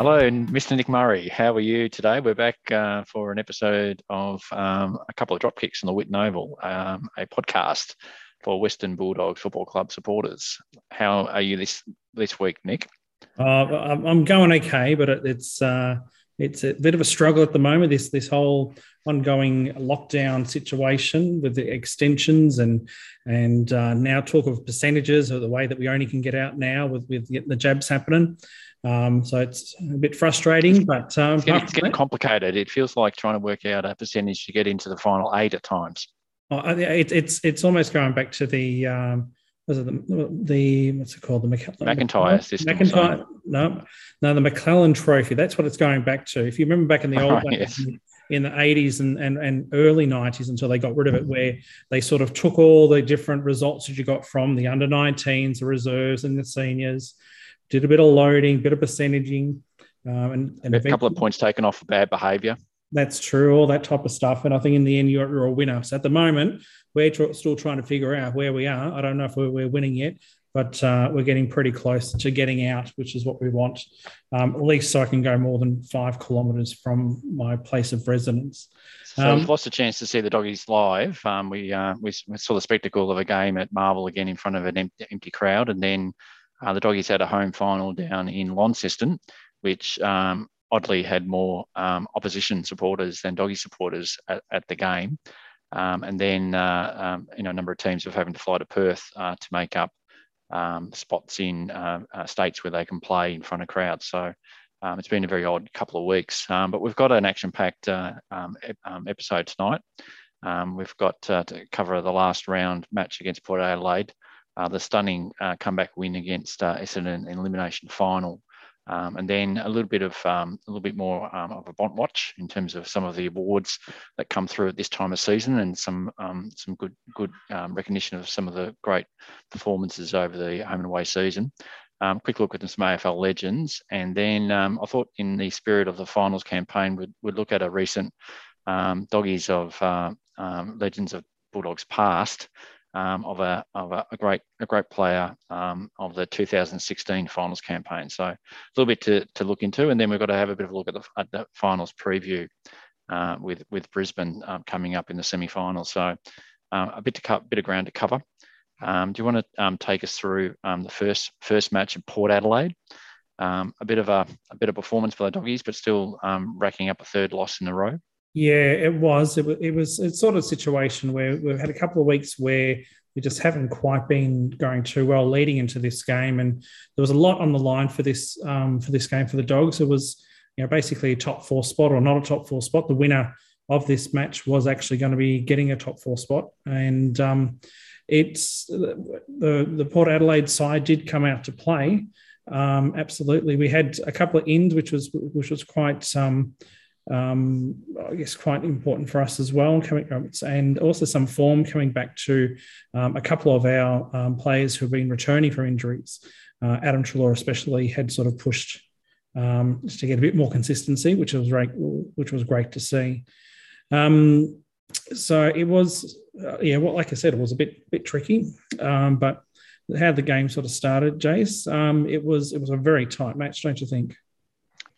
Hello, Mr. Nick Murray. How are you today? We're back uh, for an episode of um, a couple of drop kicks on the Whitten Oval, um, a podcast for Western Bulldogs Football Club supporters. How are you this this week, Nick? Uh, I'm going okay, but it's uh, it's a bit of a struggle at the moment. This this whole ongoing lockdown situation with the extensions and and uh, now talk of percentages or the way that we only can get out now with with the jabs happening. Um, so it's a bit frustrating, but um, it's, getting, it's getting complicated. It feels like trying to work out a percentage to get into the final eight at times. Oh, it, it's it's almost going back to the um, was it the, the what's it called the McIntyre system? McIntyre, no, no, the McClelland Trophy. That's what it's going back to. If you remember back in the old oh, yes. In the 80s and, and, and early 90s until they got rid of it, where they sort of took all the different results that you got from the under 19s, the reserves, and the seniors, did a bit of loading, bit of percentaging, um, and, and a couple of points taken off for bad behaviour. That's true, all that type of stuff. And I think in the end, you're, you're a winner. So at the moment, we're still trying to figure out where we are. I don't know if we're, we're winning yet, but uh, we're getting pretty close to getting out, which is what we want. Um, at least so I can go more than five kilometres from my place of residence. So um, we've lost a chance to see the doggies live. Um, we, uh, we, we saw the spectacle of a game at Marvel again in front of an empty, empty crowd, and then uh, the doggies had a home final down in Launceston, which um, oddly had more um, opposition supporters than doggy supporters at, at the game. Um, and then, uh, um, you know, a number of teams were having to fly to Perth uh, to make up um, spots in uh, uh, states where they can play in front of crowds. So um, it's been a very odd couple of weeks. but we've got an action-packed uh, episode tonight. we've got to cover the last round match against Port Adelaide uh, the stunning uh, comeback win against uh, Essendon in elimination final. Um, and then a little bit of um, a little bit more um, of a bont watch in terms of some of the awards that come through at this time of season, and some um, some good good um, recognition of some of the great performances over the home and away season. Um, quick look at some AFL legends, and then I thought, in the spirit of the finals campaign, we'd, we'd look at a recent doggies of uh, legends of Bulldogs past um, of, a, of a, a, great a great player um, of the 2016 finals campaign. So a little bit to, to look into, and then we've got to have a bit of a look at the, at the finals preview uh, with with Brisbane um, coming up in the semi-finals. So uh, a bit to cut, bit of ground to cover. Um, do you want to um, take us through um, the first first match in Port Adelaide? a bit of a, a bit of performance for the doggies, but still racking up a third loss in a row. Yeah, it was. It was. It was a sort of situation where we've had a couple of weeks where we just haven't quite been going too well leading into this game, and there was a lot on the line for this um, for this game for the Dogs. It was, you know, basically a top four spot or not a top four spot. The winner of this match was actually going to be getting a top four spot, and um, it's the the Port Adelaide side did come out to play. Um, absolutely, we had a couple of ends, which was which was quite. Um, um, I guess quite important for us as well. Coming and also some form coming back to um, a couple of our um, players who have been returning from injuries. Uh, Adam Treloar especially had sort of pushed um, to get a bit more consistency, which was great, which was great to see. Um, so it was, uh, yeah, well, like I said, it was a bit bit tricky, um, but how the game sort of started, Jace, it was it was a very tight match, don't you think?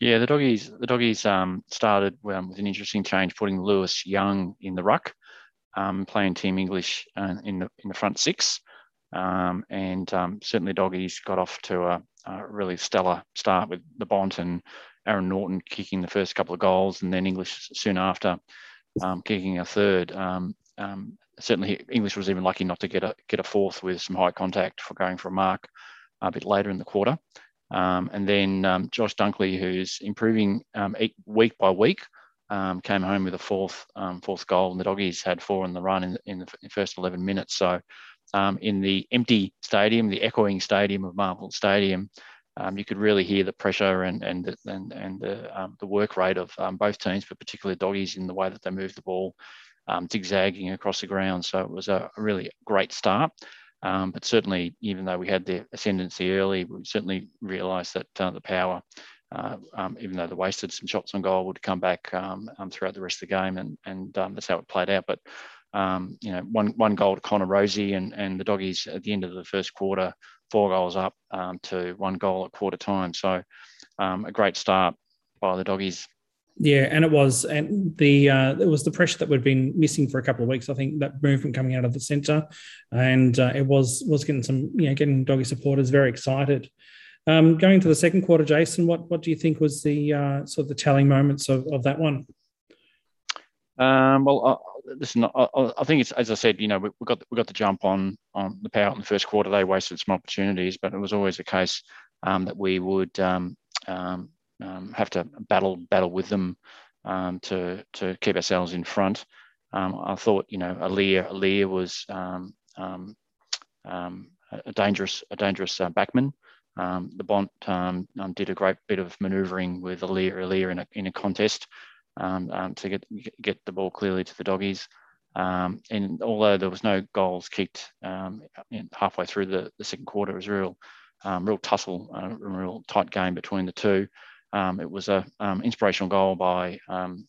Yeah, the doggies the doggies um, started um, with an interesting change, putting Lewis Young in the ruck, um, playing Tim English uh, in the in the front six, um, and um, certainly doggies got off to a, a, really stellar start with the Bont and Aaron Naughton kicking the first couple of goals, and then English soon after um, kicking a third. certainly, English was even lucky not to get a get a fourth with some high contact for going for a mark a bit later in the quarter. Um, and then um, Josh Dunkley, who's improving um, week by week, um, came home with a fourth um, fourth goal, and the doggies had four in the run in, in the first 11 minutes. So, um, in the empty stadium, the echoing stadium of Marvel Stadium, you could really hear the pressure and and and and the the work rate of both teams, but particularly the doggies in the way that they moved the ball, zigzagging across the ground. So it was a really great start. Um, but certainly, even though we had the ascendancy early, we certainly realised that uh, the power, uh, um, even though they wasted some shots on goal, would come back um, um throughout the rest of the game, and and um, that's how it played out. But um, you know, one one goal to Connor Rozee and and the doggies at the end of the first quarter, four goals up to one goal at quarter time. So a great start by the doggies. Yeah, and it was, and the uh, it was the pressure that we'd been missing for a couple of weeks. I think that movement coming out of the centre, and uh, it was was getting some, you know, getting doggy supporters very excited. Um, going to the second quarter, Jason, what what do you think was the uh, sort of the telling moments of, of that one? Um, well, uh, listen, I, I, think it's as I said, you know, we, we, got we got the jump on on the power in the first quarter. They wasted some opportunities, but it was always a case um, that we would um, um, um have to battle battle with them um, to to keep ourselves in front. I thought, you know, Aliir Aliir was a dangerous a dangerous uh, backman. the Bont did a great bit of manoeuvring with Aliir Aliir in a in a contest um, um, to get get the ball clearly to the doggies. Um, and although there was no goals kicked um, halfway through the, the second quarter, it was real, um, real tussle, uh, a real tight game between the two. Um, it was a inspirational goal by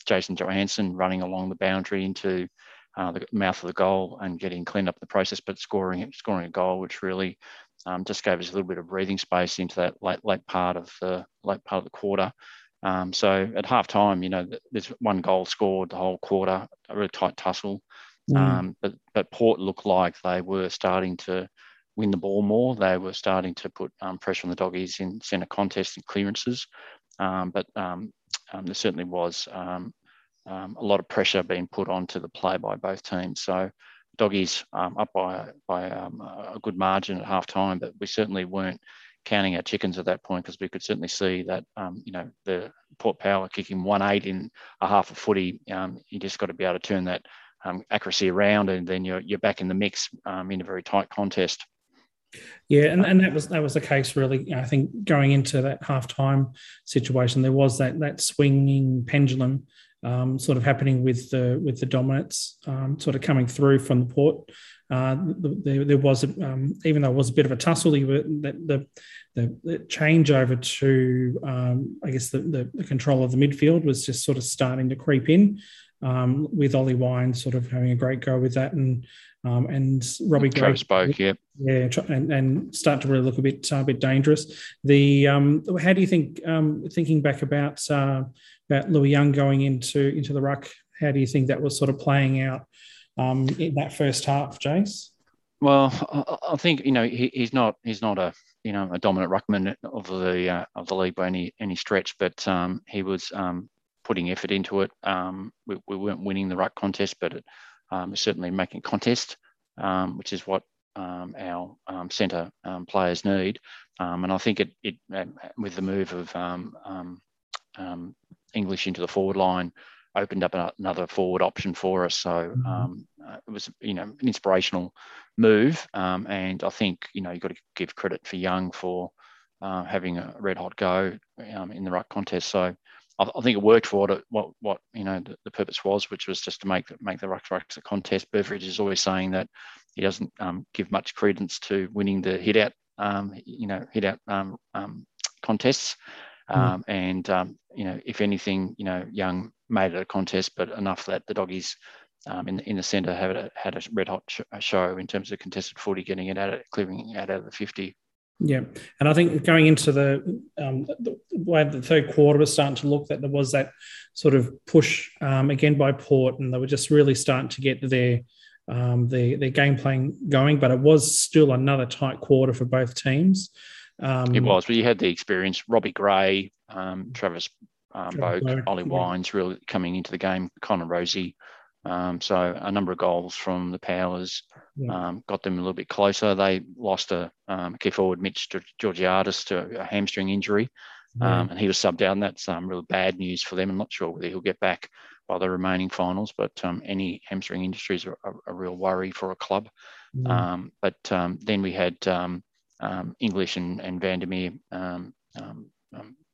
Jason Johannisen running along the boundary into uh, the mouth of the goal and getting cleaned up the process, but scoring scoring a goal, which really um, just gave us a little bit of breathing space into that late late part of the late part of the quarter. Um, so at half time, you know, there's one goal scored the whole quarter, a really tight tussle. Mm. Um, but, but Port looked like they were starting to win the ball more. They were starting to put um, pressure on the doggies in centre contests and clearances. Um, but um, um, there certainly was a lot of pressure being put onto the play by both teams. So doggies up by, by a good margin at half time, but we certainly weren't counting our chickens at that point because we could certainly see that um, you know the Port Power kicking one eight in a half a footy. Um, you just got to be able to turn that um, accuracy around, and then you're you're back in the mix in a very tight contest. Yeah, and, and that was that was the case really. I think going into that halftime situation, there was that that swinging pendulum um, sort of happening with the with the dominance um, sort of coming through from the port uh, there, there, was, um, even though it was a bit of a tussle, the, the, the, the change over to, um, I guess, the, the, control of the midfield was just sort of starting to creep in, um, with Ollie Wine sort of having a great go with that, and um, and Robbie Travis Boak, yeah, yeah, and, and start to really look a bit uh, a bit dangerous. The um, how do you think, um, thinking back about uh, about Lewis Young going into into the ruck, how do you think that was sort of playing out? um, in that first half, Jace? Well, I, I think you know he, he's not he's not a you know a dominant ruckman of the uh, of the league by any any stretch, but um, he was um, putting effort into it. Um, we, we, weren't winning the ruck contest, but it, um, certainly making contest, um, which is what um, our um, centre um, players need. Um, and I think it, it with the move of um, English into the forward line, opened up another forward option for us. So mm-hmm. um, uh, it was, you know, an inspirational move. Um, and I think, you know, you've got to give credit for Young for uh, having a red hot go um, in the right contest. So I, I, think it worked for what, it, what, what you know, the, the, purpose was, which was just to make make the ruck rucks a contest. Beveridge is always saying that he doesn't um, give much credence to winning the hit out, um, you know, hit out um, contests. Mm. and you know, if anything, you know, Young made it a contest, but enough that the doggies um, in, the, in the centre had a, had a red hot sh- show in terms of contested footy, getting it out of, clearing it out of the 50. Yeah, and I think going into the, um, the way the third quarter was starting to look, that there was that sort of push um, again by Port, and they were just really starting to get their um, their their game playing going. But it was still another tight quarter for both teams. Um, it was, but you had the experience. Robbie Gray, um, Travis um, Boak, Ollie Wines really coming into the game, Connor Rozee. Um, so a number of goals from the Powers yeah. um, got them a little bit closer. They lost a um, key forward, Mitch Georgiadis, to a hamstring injury, yeah. um, and he was subbed out. And that's um, really bad news for them. I'm not sure whether he'll get back by the remaining finals, but um, any hamstring injuries are a, a, real worry for a club. Yeah. Um, but then we had English and, and Vandermeer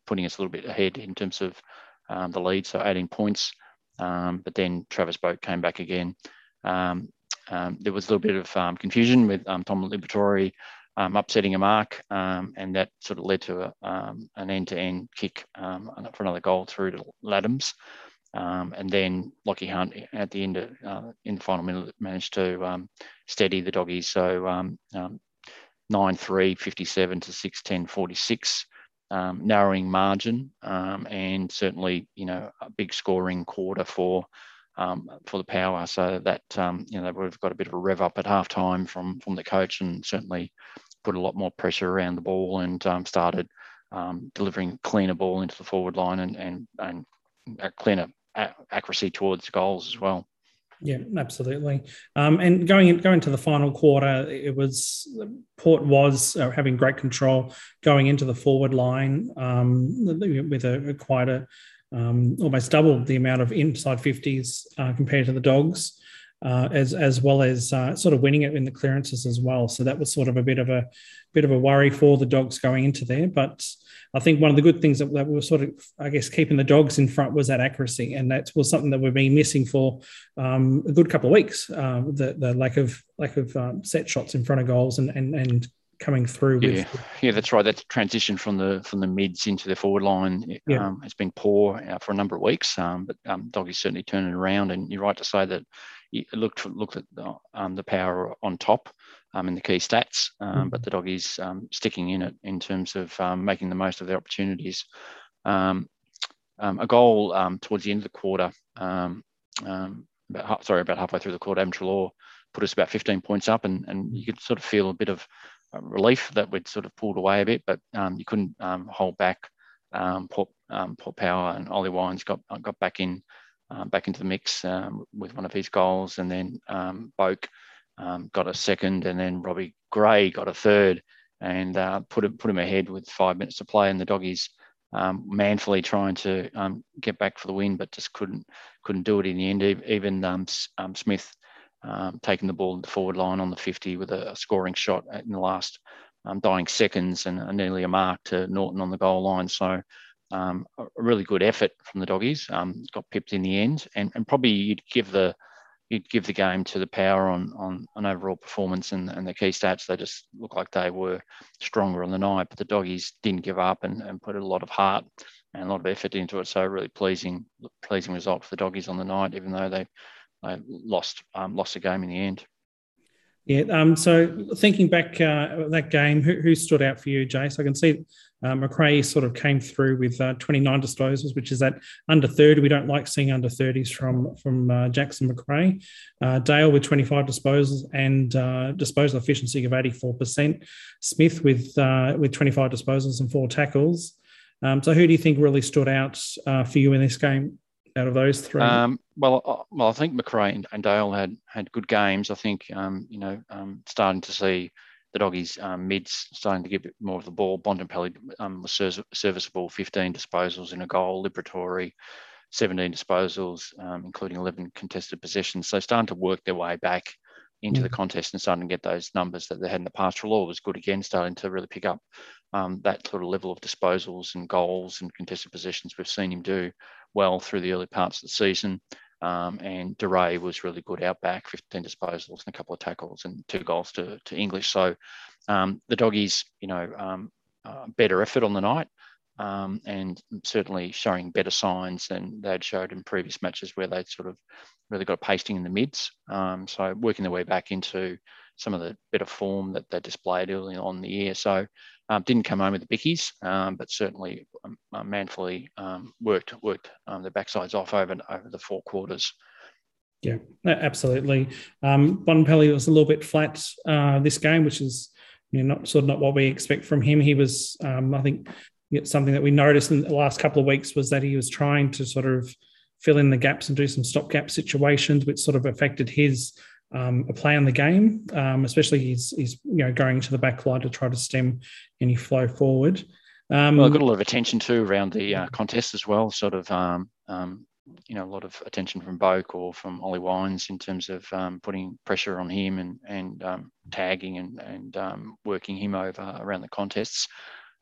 putting us a little bit ahead in terms of um, the lead, so 18 points. Um, but then Travis Boak came back again. Um, um there was a little bit of um, confusion with um, Tom Liberatore upsetting a mark, and that sort of led to a, an end-to-end kick for another goal through to Ladhams. and then Lachie Hunt at the end of, uh, in the final minute managed to steady the doggies. So 9 3, 57 to 6 10 46. um, narrowing margin, um, and certainly you know a big scoring quarter for um, for the power. So that um, you know we've got a bit of a rev up at half time from from the coach, and certainly put a lot more pressure around the ball and um, started um, delivering cleaner ball into the forward line and and and cleaner accuracy towards goals as well. Yeah, absolutely. Um, and going going to the final quarter, it was Port was uh, having great control going into the forward line um, with a, a quite a um, almost double the amount of inside fifties uh, compared to the Dogs, uh, as as well as uh, sort of winning it in the clearances as well. So that was sort of a bit of a bit of a worry for the Dogs going into there, but I think one of the good things that, that we were sort of, I guess, keeping the dogs in front was that accuracy, and that was something that we've been missing for um, a good couple of weeks. Uh, the, the lack of lack of um, set shots in front of goals and and and coming through. With, yeah, yeah, that's right. That transition from the from the mids into the forward line yeah. um, has been poor uh, for a number of weeks. Um, but um, Doggy's certainly turning around, and you're right to say that it looked looked at the, um, the power on top um, in the key stats, um, mm-hmm. but the doggies um, sticking in it in terms of um, making the most of their opportunities. Um, um, a goal towards the end of the quarter, about, sorry, about halfway through the quarter, Adam put us about 15 points up, and, and you could sort of feel a bit of relief that we'd sort of pulled away a bit, but you couldn't hold back. Port, Port Power and Ollie Wines got got back in back into the mix with one of his goals, and then um, um, got a second, and then Robbie Gray got a third, and uh, put him put him ahead with five minutes to play. And the doggies um, manfully trying to um, get back for the win, but just couldn't couldn't do it in the end. Even um, um, Smith um, taking the ball to the forward line on the 50 with a, scoring shot in the last dying seconds, and nearly a mark to Naughton on the goal line. So. Um, a really good effort from the doggies. Um, got pipped in the end, and, and probably you'd give the you'd give the game to the power on on, on overall performance and, and the key stats. They just look like they were stronger on the night, but the doggies didn't give up and, and put a lot of heart and a lot of effort into it. So really pleasing pleasing result for the doggies on the night, even though they, they lost um, lost the game in the end. Yeah. Um, so thinking back uh, that game, who, who, stood out for you, Jace? I can see uh, Macrae sort of came through with uh, 29 disposals, which is that under 30. We don't like seeing under 30s from from uh, Jackson Macrae. Uh, Dale with 25 disposals and uh, disposal efficiency of 84%. Smith with with 25 disposals and four tackles. Um, so who do you think really stood out for you in this game? Out of those three? Um, well, uh, well, I think Macrae and, and, Dale had had good games. I think um, you know um, starting to see the doggies um, mids starting to get more of the ball. Bontempelli um, was serviceable, 15 disposals in a goal. Liberatore, 17 disposals, um, including 11 contested possessions. So starting to work their way back into mm. the contest and starting to get those numbers that they had in the past. Treloar was good again, starting to really pick up um, that sort of level of disposals and goals and contested possessions we've seen him do well through the early parts of the season. Um, and Duryea was really good out back, 15 disposals and a couple of tackles and two goals to, to English. So um, the doggies, you know, um, uh, better effort on the night um, and certainly showing better signs than they'd showed in previous matches where they'd sort of really got a pasting in the mids. Um, so working their way back into some of the better form that they displayed early on the year. So um, didn't come home with the bickies, um, but certainly um, uh, manfully um, worked worked um, the backsides off over over the four quarters. Yeah, absolutely. Um, Bontempelli was a little bit flat uh, this game, which is you know, not sort of not what we expect from him. He was, um, I think, something that we noticed in the last couple of weeks was that he was trying to sort of fill in the gaps and do some stopgap situations, which sort of affected his um, a play on the game, um, especially he's, he's you know going to the back line to try to stem any flow forward. Um, well, I got a lot of attention too around the uh, contest as well. Sort of, um, um, you know, a lot of attention from Boak or from Ollie Wines in terms of um, putting pressure on him and and tagging and and working him over around the contests.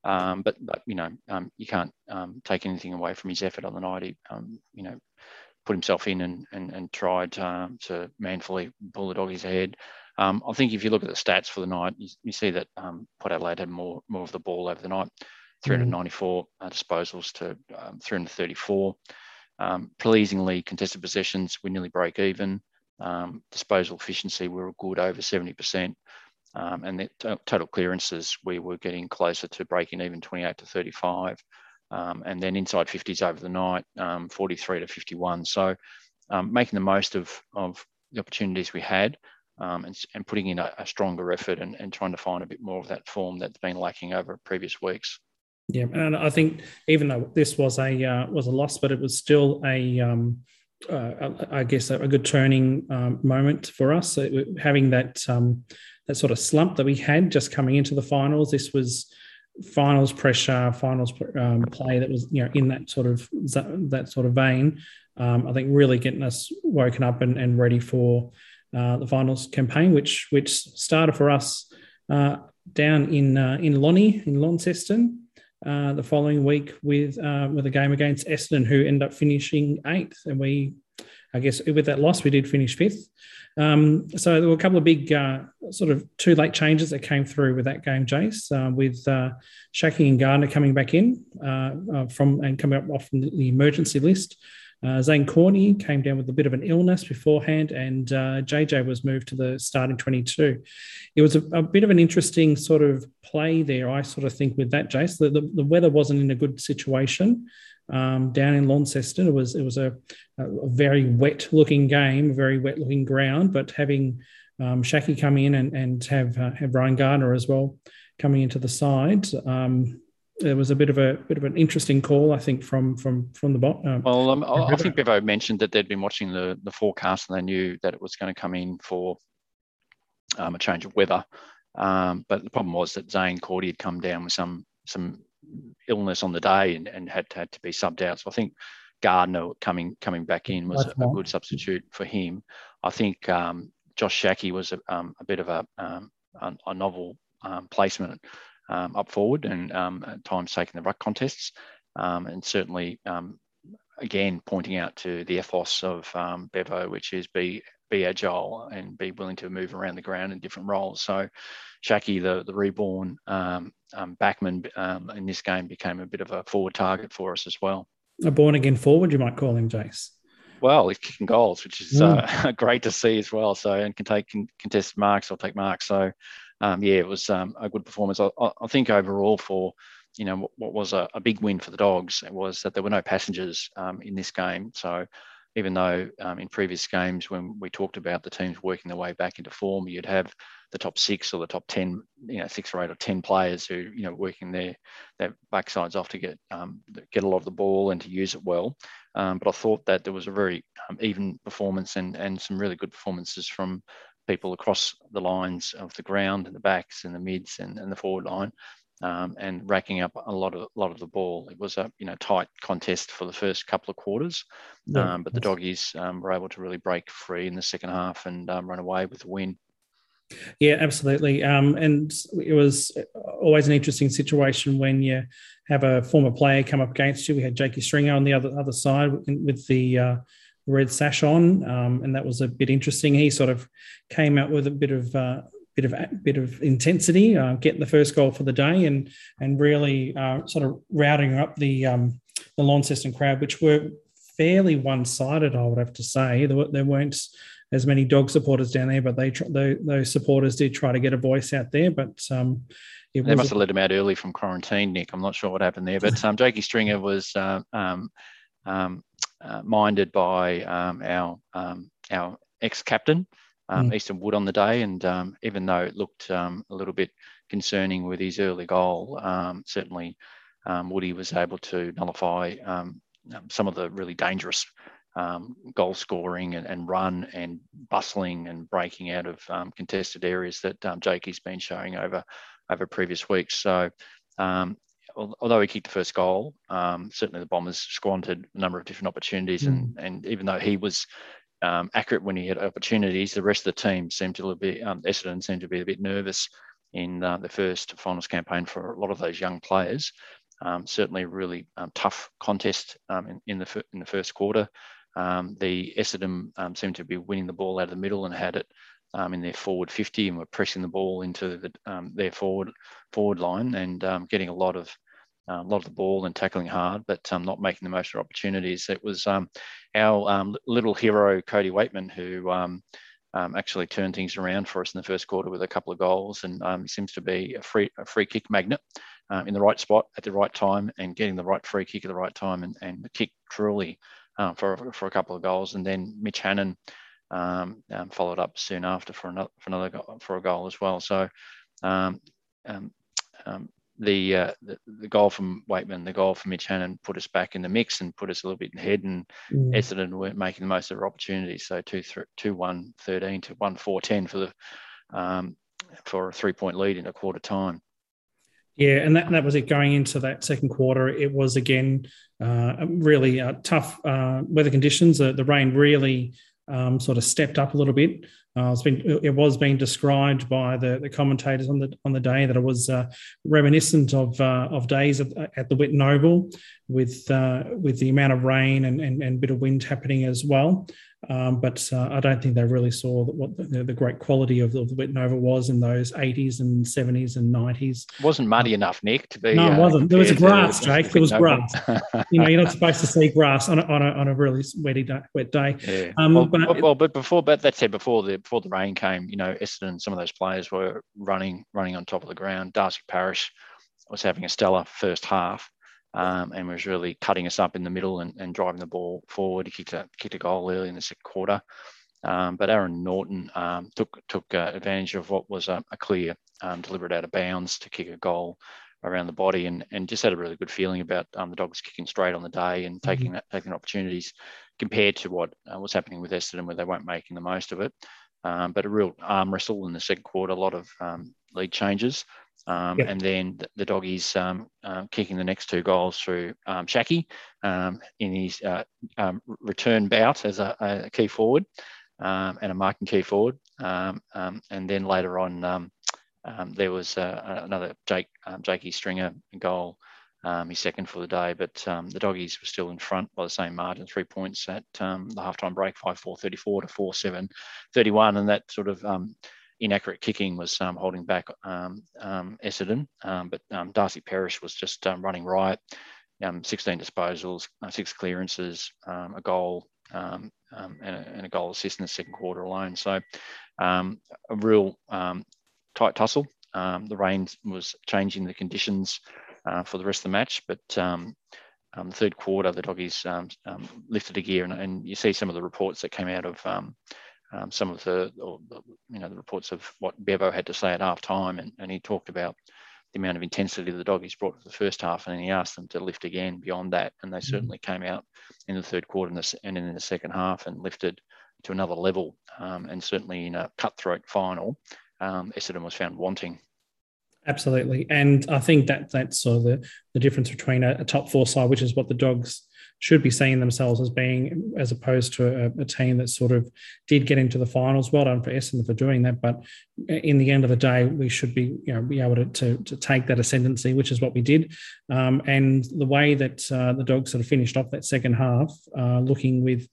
but but you know, you can't take anything away from his effort on the night. He, you know, put himself in and, and, and tried um, to manfully pull the doggies ahead. Um, I think if you look at the stats for the night, you, you see that um, Port Adelaide had more more of the ball over the night, 394 mm. uh, disposals to um, 334. Um, pleasingly, contested possessions we nearly break even. Um, disposal efficiency we were good over 70%. Um, and the t- total clearances, we were getting closer to breaking even 28 to 35. Um, and then inside 50s over the night, um, 43 to 51. So um, making the most of, of the opportunities we had um, and, and putting in a, a stronger effort and, and trying to find a bit more of that form that's been lacking over previous weeks. Yeah, and I think even though this was a uh, was a loss, but it was still a um, uh, I guess a, good turning um, moment for us. having that um, that sort of slump that we had just coming into the finals, this was finals pressure, finals um, play that was you know in that sort of that sort of vein. Um, I think really getting us woken up and, and ready for uh, the finals campaign, which which started for us uh, down in uh, in Lonnie in Launceston. Uh, the following week with uh, with a game against Essendon, who ended up finishing eighth, and we, I guess, with that loss, we did finish fifth. Um, so there were a couple of big uh, sort of two late changes that came through with that game, Jace, uh, with uh, Schache and Gardner coming back in uh, from and coming up off the emergency list. Uh, Zaine Cordy came down with a bit of an illness beforehand, and uh, JJ was moved to the starting 22. It was a, a, bit of an interesting sort of play there, I sort of think, with that, Jace. The, the, the weather wasn't in a good situation um, down in Launceston. It was it was a, a very wet looking game, very wet looking ground, but having um, Schache come in and, and have uh, have Ryan Gardner as well coming into the side. Um, it was a bit of a bit of an interesting call, I think, from from from the bot. Um, well, um, I think Bevo mentioned that they'd been watching the the forecast and they knew that it was going to come in for um, a change of weather. Um, but the problem was that Zaine Cordy had come down with some some illness on the day and, and had had to be subbed out. So I think Gardner coming coming back in was a, a, good substitute for him. I think um, Josh Schache was a, um, a bit of a, um, a, a novel um, placement um, up forward and um, at times taking the ruck contests. Um, and certainly, um, again, pointing out to the ethos of um, Bevo, which is be be agile and be willing to move around the ground in different roles. So, Schache, the the reborn um, backman in this game, became a bit of a forward target for us as well. A born again forward, you might call him, Jace well. He's kicking goals, which is mm. uh, great to see as well. So, and can take can contest marks or take marks. So, um, yeah, it was um, a good performance. I, I, think overall for you know what was a, a, big win for the Dogs was that there were no passengers um, in this game. So even though um, in previous games when we talked about the teams working their way back into form, you'd have the top six or the top ten, you know, six or eight or ten players who you know working their their backsides off to get um, get a lot of the ball and to use it well. Um, but I thought that there was a very even performance and and some really good performances from people across the lines of the ground and the backs and the mids and, and the forward line um, and racking up a lot of a lot of the ball. It was a you know tight contest for the first couple of quarters, yeah. um, but the doggies um, were able to really break free in the second half and um, run away with the win. Yeah, absolutely. Um, and it was always an interesting situation when you have a former player come up against you. We had Jakey Stringer on the other other side with the uh, red sash on, um, and that was a bit interesting. He sort of came out with a bit of uh, bit of bit of intensity, uh, getting the first goal for the day, and and really uh, sort of routing up the um, the Launceston crowd, which were fairly one sided. I would have to say there, were, there weren't as many dog supporters down there, but they, they those supporters did try to get a voice out there, but. Um, they must have let him out early from quarantine, Nick. I'm not sure what happened there, but um, Jakey Stringer was uh, um, um, uh, minded by um, our um, our ex-captain um, mm. Easton Wood on the day, and um, even though it looked um, a little bit concerning with his early goal, um, certainly Woody was able to nullify some of the really dangerous goal scoring and, and, run and bustling and breaking out of contested areas that Jakey's been showing over over previous weeks. So um, although he kicked the first goal, um, certainly the Bombers squandered a number of different opportunities. Mm. And, and even though he was um, accurate when he had opportunities, the rest of the team seemed to be, um, Essendon seemed to be a bit nervous in uh, the first finals campaign for a lot of those young players. Um, certainly really um, tough contest um, in, in, the, in the first quarter. The Essendon seemed to be winning the ball out of the middle and had it in their forward 50 and were pressing the ball into the, their forward forward line and getting a lot of a lot of the ball and tackling hard, but um, not making the most of opportunities. It was um, our um, little hero Cody Weightman who um, actually turned things around for us in the first quarter with a couple of goals, and um, seems to be a free a free kick magnet um, in the right spot at the right time and getting the right free kick at the right time and and kick truly uh, for for a couple of goals, and then Mitch Hannan. Um, um, followed up soon after for another for another for a goal as well. So um, um, um the, uh, the, the goal from Weightman, the goal from Mitch Hannan put us back in the mix and put us a little bit ahead. And mm. Essendon weren't making the most of their opportunities. So 2 2 1 13 to 1 4 10 for the um, for a three point lead in a quarter time. Yeah, and that, that was it going into that second quarter. It was again uh, really uh, tough uh, weather conditions. the rain really um, sort of stepped up a little bit. Uh, it's been it was being described by the, the commentators on the on the day that it was uh, reminiscent of uh, of days at, at the Whitten Oval, with uh, with the amount of rain and, and and bit of wind happening as well. Um, but uh, I don't think they really saw what the, the great quality of the, of the was in those 80s and 70s and 90s. It wasn't muddy enough, Nick, to be. No, it uh, wasn't. There was a grass, Jake. There was grass. you know, you're not supposed to see grass on a, on a, on a really wetty day, wet day. Yeah. Um, well, but, well, but before, but that said, before the before the rain came, you know, Essendon, some of those players were running running on top of the ground. Darcy Parish was having a stellar first half um, and was really cutting us up in the middle and, and driving the ball forward. He kicked a, kicked a goal early in the second quarter. Um, but Aaron Naughton um, took took uh, advantage of what was a, a clear um, deliberate out of bounds to kick a goal around the body, and, and just had a really good feeling about um, the Dogs kicking straight on the day and mm-hmm. taking that, taking opportunities compared to what uh, was happening with Essendon, where they weren't making the most of it. Um, but a real arm wrestle in the second quarter, a lot of lead changes. Um, yep. And then the, the doggies um, um, kicking the next two goals through um, Schache um, in his uh, um, return bout as a, a key forward um, and a marking key forward. and then later on, there was uh, another Jake Jakey Stringer goal, his second for the day. But the doggies were still in front by the same margin, three points at the halftime break, 5 4 34 to 4 7 31. And that sort of inaccurate kicking was um, holding back um, um, Essendon, um, but um, Darcy Parish was just um, running riot. 16 disposals, uh, six clearances, a goal, and a, and, a, goal assist in the second quarter alone. So a real tight tussle. the rain was changing the conditions uh, for the rest of the match, but um, the third quarter, the doggies um, um, lifted a gear, and, and, you see some of the reports that came out of um, some of the, the, you know, the reports of what Bevo had to say at half time. And, and he talked about the amount of intensity the doggies brought for the first half. And then he asked them to lift again beyond that. And they mm-hmm. certainly came out in the third quarter and, the, and in the second half and lifted to another level. Um, and certainly in a cutthroat final, um, Essendon was found wanting. Absolutely, and I think that that's sort of the, the difference between a, a, top four side, which is what the Dogs should be seeing themselves as being, as opposed to a, a, team that sort of did get into the finals. Well done for Essendon for doing that, but in the end of the day, we should be, you know, be able to to, to take that ascendancy, which is what we did. Um, and the way that uh, the Dogs sort of finished off that second half, uh, looking with,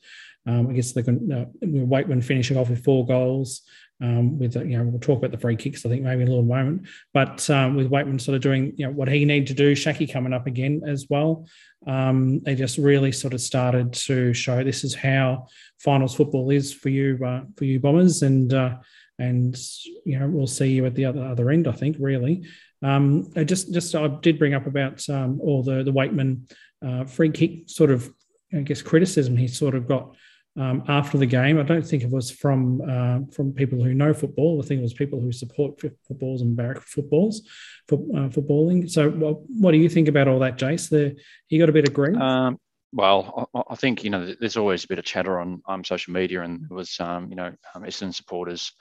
um, I guess the uh, Weightman finishing off with four goals um, with you know we'll talk about the free kicks I think maybe in a little moment, but um, with Weightman sort of doing you know what he needed to do, Schache coming up again as well. Um, they just really sort of started to show this is how finals football is for you uh, for you Bombers, and uh, and you know we'll see you at the other other end. I think really. Um, I just just I did bring up about um, all the the Weightman uh, free kick sort of I guess criticism he sort of got um, after the game. I don't think it was from uh, from people who know football. I think it was people who support footballs and barrack footballs, for, uh, footballing. So, what, what, do you think about all that, Jace? The, you got a bit of grief? Um, well, I, I, think you know there's always a bit of chatter on um, social media, and there was um, you know um, Essendon supporters.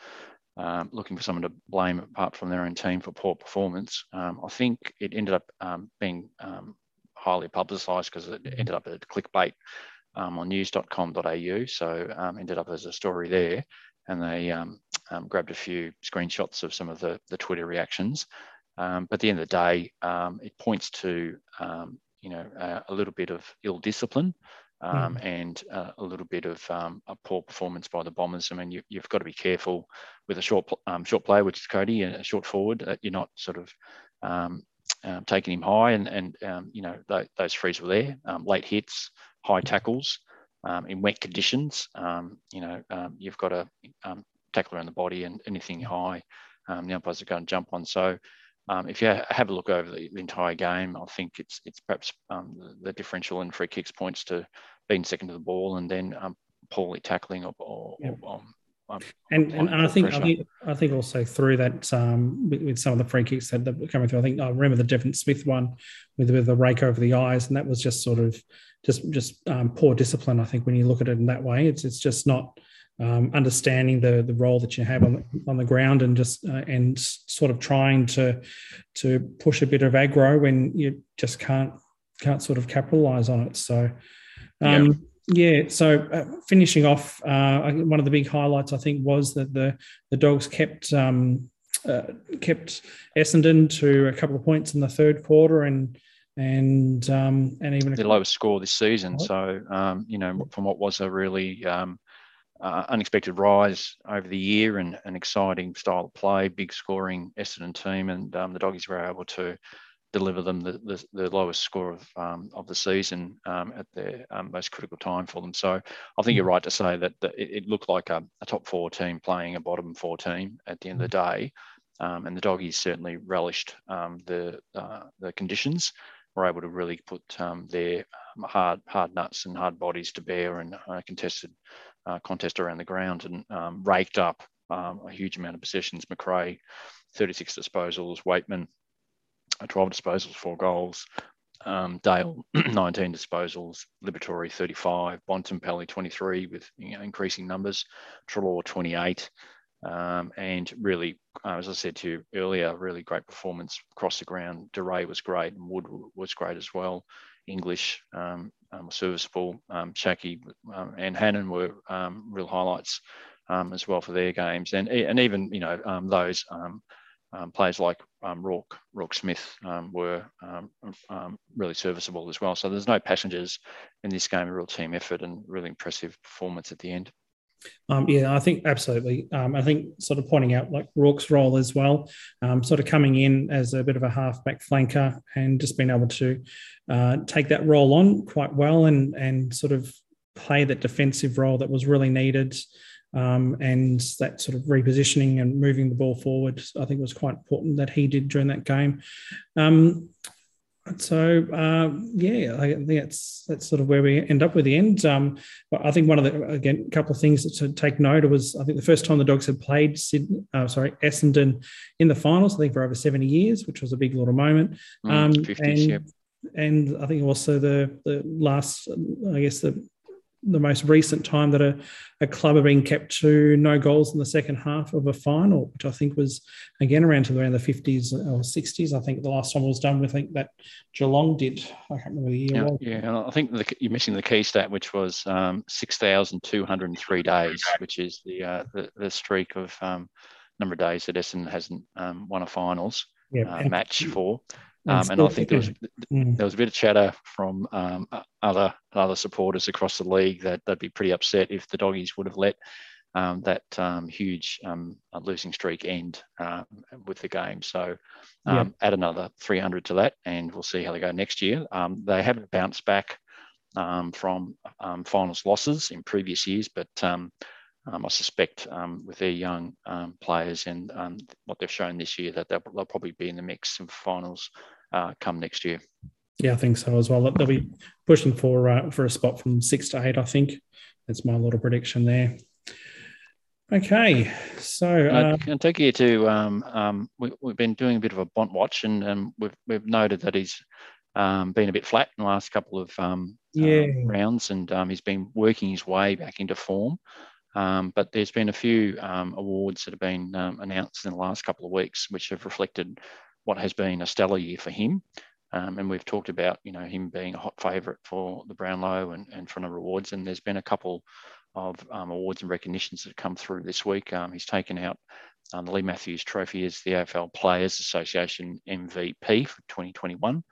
Um, looking for someone to blame apart from their own team for poor performance. Um, I think it ended up being highly publicised because it ended up as clickbait um, on news.com.au. So um, ended up as a story there, and they um, um, grabbed a few screenshots of some of the, the Twitter reactions. Um, but at the end of the day, um, it points to you know uh, a little bit of ill discipline. Um, mm. and uh, a little bit of um, a poor performance by the Bombers. I mean, you, have got to be careful with a short um, short player, which is Cody, a short forward. Uh, you're not sort of taking him high, and and you know th- those frees were there, late hits, high tackles um, in wet conditions. Um, you know, um, you've got to um, tackle around the body and anything high, um, the umpires are going to jump on. So um, if you have a look over the, the, entire game, I think it's it's perhaps um, the, differential in free kicks points to being second to the ball and then um, poorly tackling or, or, yeah. or and, and, and I think I think I think also through that um, with, with, some of the free kicks that were coming through, I think I remember the Devon Smith one with with the rake over the eyes, and that was just sort of just just um, poor discipline. I think when you look at it in that way, it's it's just not um, understanding the the role that you have on the, on the ground and just uh, and sort of trying to to push a bit of aggro when you just can't can't sort of capitalize on it. So. Um, yeah. Yeah, so uh, finishing off, uh, one of the big highlights I think was that the the dogs kept um, uh, kept Essendon to a couple of points in the third quarter, and and um, and even the lowest score this season. So um, you know, from what was a really um, uh, unexpected rise over the year and an exciting style of play, big scoring Essendon team, and um, the doggies were able to deliver them the, the, the lowest score of, um, of the season um, at their um, most critical time for them. So I think you're mm. right to say that, that it, it, looked like a, a, top four team playing a bottom four team at the end of the mm. day. Um, and the doggies certainly relished um, the, uh, the conditions, were able to really put um, their hard, hard nuts and hard bodies to bear and uh, contested uh, contest around the ground and raked up a huge amount of possessions. Macrae, 36 disposals, Weightman, 12 disposals, four goals. Um, Dale, 19 disposals, Liberatore 35, Bontempelli 23 with you know, increasing numbers, Treloar 28. Um, and really, uh, as I said to you earlier, really great performance across the ground. Duryea was great and Wood was great as well. English um, um, serviceable. Um, Schache um, and Hannan were um, real highlights um, as well for their games. And, and even, you know, those um, players like um, Roarke, Roarke Smith um, were um, um, really serviceable as well. So there's no passengers in this game, a real team effort and really impressive performance at the end. Um, yeah, I think absolutely. I think sort of pointing out like Roarke's role as well, sort of coming in as a bit of a halfback flanker and just being able to uh, take that role on quite well and and sort of play that defensive role that was really needed um, and that sort of repositioning and moving the ball forward, I think was quite important that he did during that game. Um, so uh, yeah, I think that's that's sort of where we end up with the end. Um, but I think one of the again a couple of things to take note of was I think the first time the Dogs had played Sydney, uh, sorry Essendon in the finals, I think for over seventy years, which was a big little moment. Mm, um, 50s, and, yep. and I think also the the last I guess the the most recent time that a, a club have been kept to no goals in the second half of a final, which I think was again around to around the 50s or 60s. I think the last time it was done I think that Geelong did. I can't remember the year. Yeah, yeah. and I think the, you're missing the key stat, which was um, 6,203 days, which is the, uh, the, the streak of um, number of days that Essendon hasn't um, won a finals yeah, uh, match for. Um, and I think there was mm. there was a bit of chatter from um, other other supporters across the league that they'd be pretty upset if the doggies would have let um, that um, huge um, losing streak end uh, with the game. So yeah. Um, add another 300 to that, and we'll see how they go next year. they haven't bounced back from finals losses in previous years, but um, I suspect um, with their young um, players and what they've shown this year that they'll, they'll, probably be in the mix of finals uh, come next year. Yeah, I think so as well. They'll be pushing for uh, for a spot from six to eight. I think that's my little prediction there. Okay, so uh, I take you to um, um, we, have been doing a bit of a Bont watch, and um, we've we've noted that he's um, been a bit flat in the last couple of um, yeah. rounds, and um, he's been working his way back into form. Um, but there's been a few um, awards that have been um, announced in the last couple of weeks, which have reflected what has been a stellar year for him. Um, and we've talked about, you know, him being a hot favourite for the Brownlow and, and for of awards. And there's been a couple of um, awards and recognitions that have come through this week. Um, he's taken out the Leigh Matthews Trophy as the AFL Players Association MVP for 2021.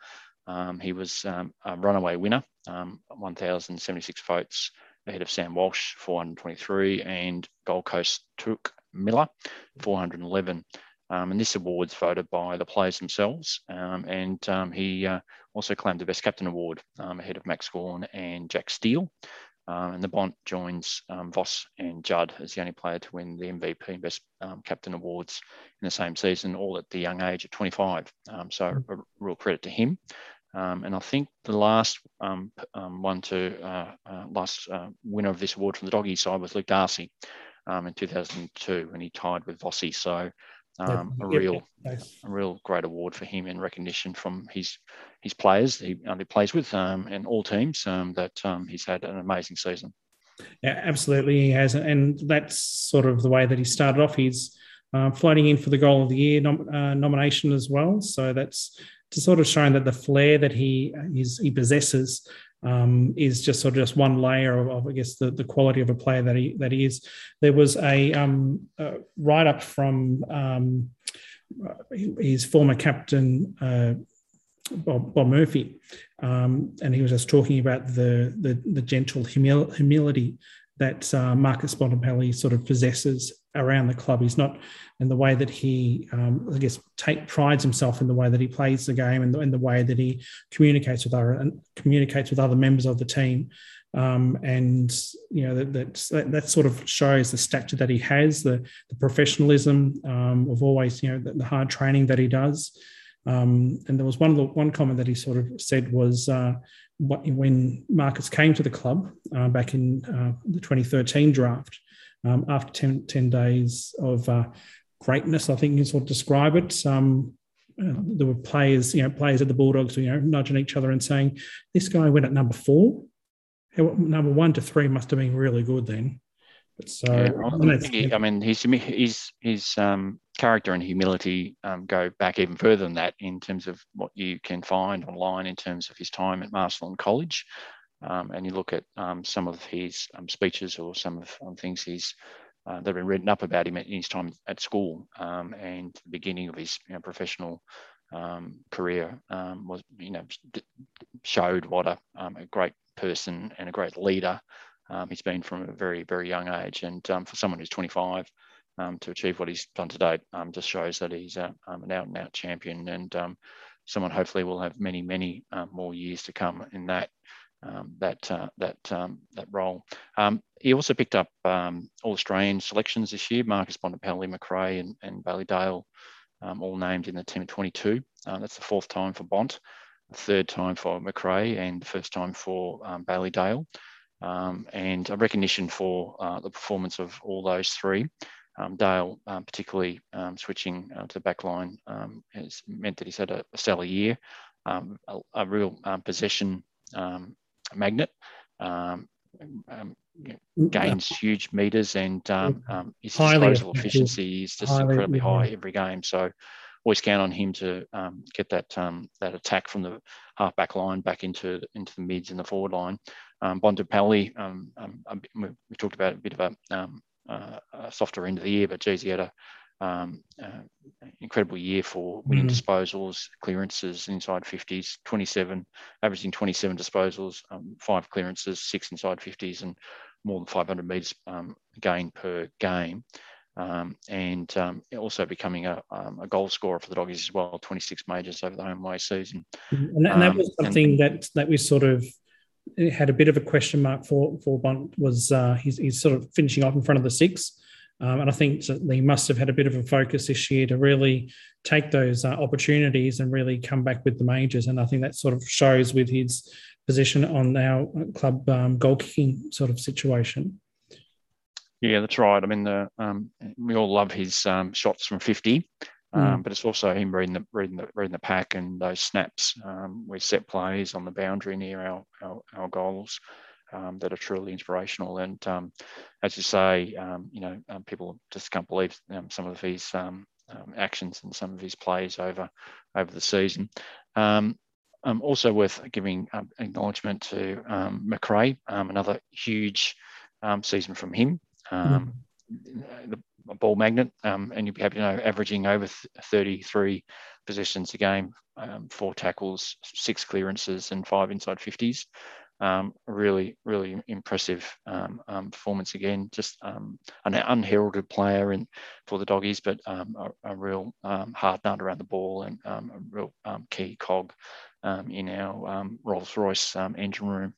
he was a runaway winner, 1,076 votes ahead of Sam Walsh, 423, and Gold Coast Touk Miller, 411. Um, and this award's voted by the players themselves. Um, and um, he uh, also claimed the Best Captain Award um, ahead of Max Gawn and Jack Steele. Um, and the Bont joins um, Voss and Judd as the only player to win the MVP and Best um, Captain awards in the same season, all at the young age of 25. Um, so a real credit to him. Um, and I think the last um, one to uh, uh, last uh, winner of this award from the doggy side was Luke Darcy in 2002 when he tied with Vossi. So um, a real a real great award for him in recognition from his his players he, uh, he plays with um, and all teams um, that um, he's had an amazing season. Yeah, absolutely, he has, and that's sort of the way that he started off. He's uh, floating in for the goal of the year nom- uh, nomination as well, so that's to sort of showing that the flair that he is, he possesses um, is just sort of just one layer of, of, I guess the, the quality of a player that he that he is. There was a, um, a write up from um, his former captain uh, Bob, Bob, Murphy, um, and he was just talking about the the, the gentle humil- humility that uh, Marcus Bontempelli sort of possesses around the club. He's not in the way that he, um, I guess, take prides himself in the way that he plays the game and the, the way that he communicates with other and communicates with other members of the team. Um, and you know that, that, that sort of shows the stature that he has, the the professionalism um, of always you know the, the, hard training that he does. Um, and there was one one comment that he sort of said was uh, when Marcus came to the club uh, back in uh, the 2013 draft um, after 10, 10, days of uh, greatness, I think you sort of describe it. Um, uh, there were players, you know, players at the Bulldogs, you know, nudging each other and saying, "This guy went at number four. Number one to three must have been really good then." But so, yeah, I, he, I, mean, his his his um, character and humility um, go back even further than that in terms of what you can find online in terms of his time at Marcellin College. Um, and you look at um, some of his um, speeches or some of um, things he's uh, that have been written up about him in his time at school um, and the beginning of his you know, professional um, career was, you know, showed what a, a, great person and a great leader he's been from a very, very young age. And for someone who's 25, to achieve what he's done today just shows that he's a, an out and out champion and someone hopefully will have many, many uh, more years to come in that um, that uh, that um, that role. Um, he also picked up um, all Australian selections this year. Marcus Bontempelli, Macrae, and, and Bailey Dale, um, all named in the team of 22. Uh, that's the fourth time for Bont, the third time for Macrae, and the first time for um, Bailey Dale. and a recognition for uh, the performance of all those three. Dale, particularly switching uh, to the back line, has meant that he's had a, a stellar year. a, a, real possession um, magnet. Um, um, gains huge meters and um, um, his disposal efficiency is just highly, incredibly high every game. So always count on him to um, get that um, that attack from the half back line back into into the mids and the forward line. Um, Bontempelli, um, we talked about a bit of a, uh, a, softer end of the year, but geez, he had a um, uh, incredible year for winning mm. disposals, clearances inside 50s, 27, averaging 27 disposals, um, five clearances, six inside 50s, and more than 500 metres um, gain per game. Um, and um, also becoming a, um, a, goal scorer for the Doggies as well, 26 majors over the home way season. And that, and that was something and, that that we sort of had a bit of a question mark for for Bont was uh, he's, he's sort of finishing off in front of the six. Um, and I think that they must have had a bit of a focus this year to really take those uh, opportunities and really come back with the majors. And I think that sort of shows with his position on our club um, goal kicking sort of situation. Yeah, that's right. I mean, the, um, we all love his um, shots from 50, mm. but it's also him reading the, reading the, reading the pack and those snaps um, set plays on the boundary near our, our, our goals um, that are truly inspirational. And um, as you say, um, you know, um, people just can't believe um, some of his um, actions and some of his plays over over the season. also worth giving acknowledgement to um, Macrae, another huge season from him. Mm. The ball magnet, and you'd be happy to know, averaging over 33 possessions a game, four tackles, six clearances, and five inside 50s. Um, really, really impressive um, um, performance again. Just um, an unheralded player in, for the doggies, but um, a, a, real um, hard nut around the ball and a real key cog in our Rolls Royce engine room.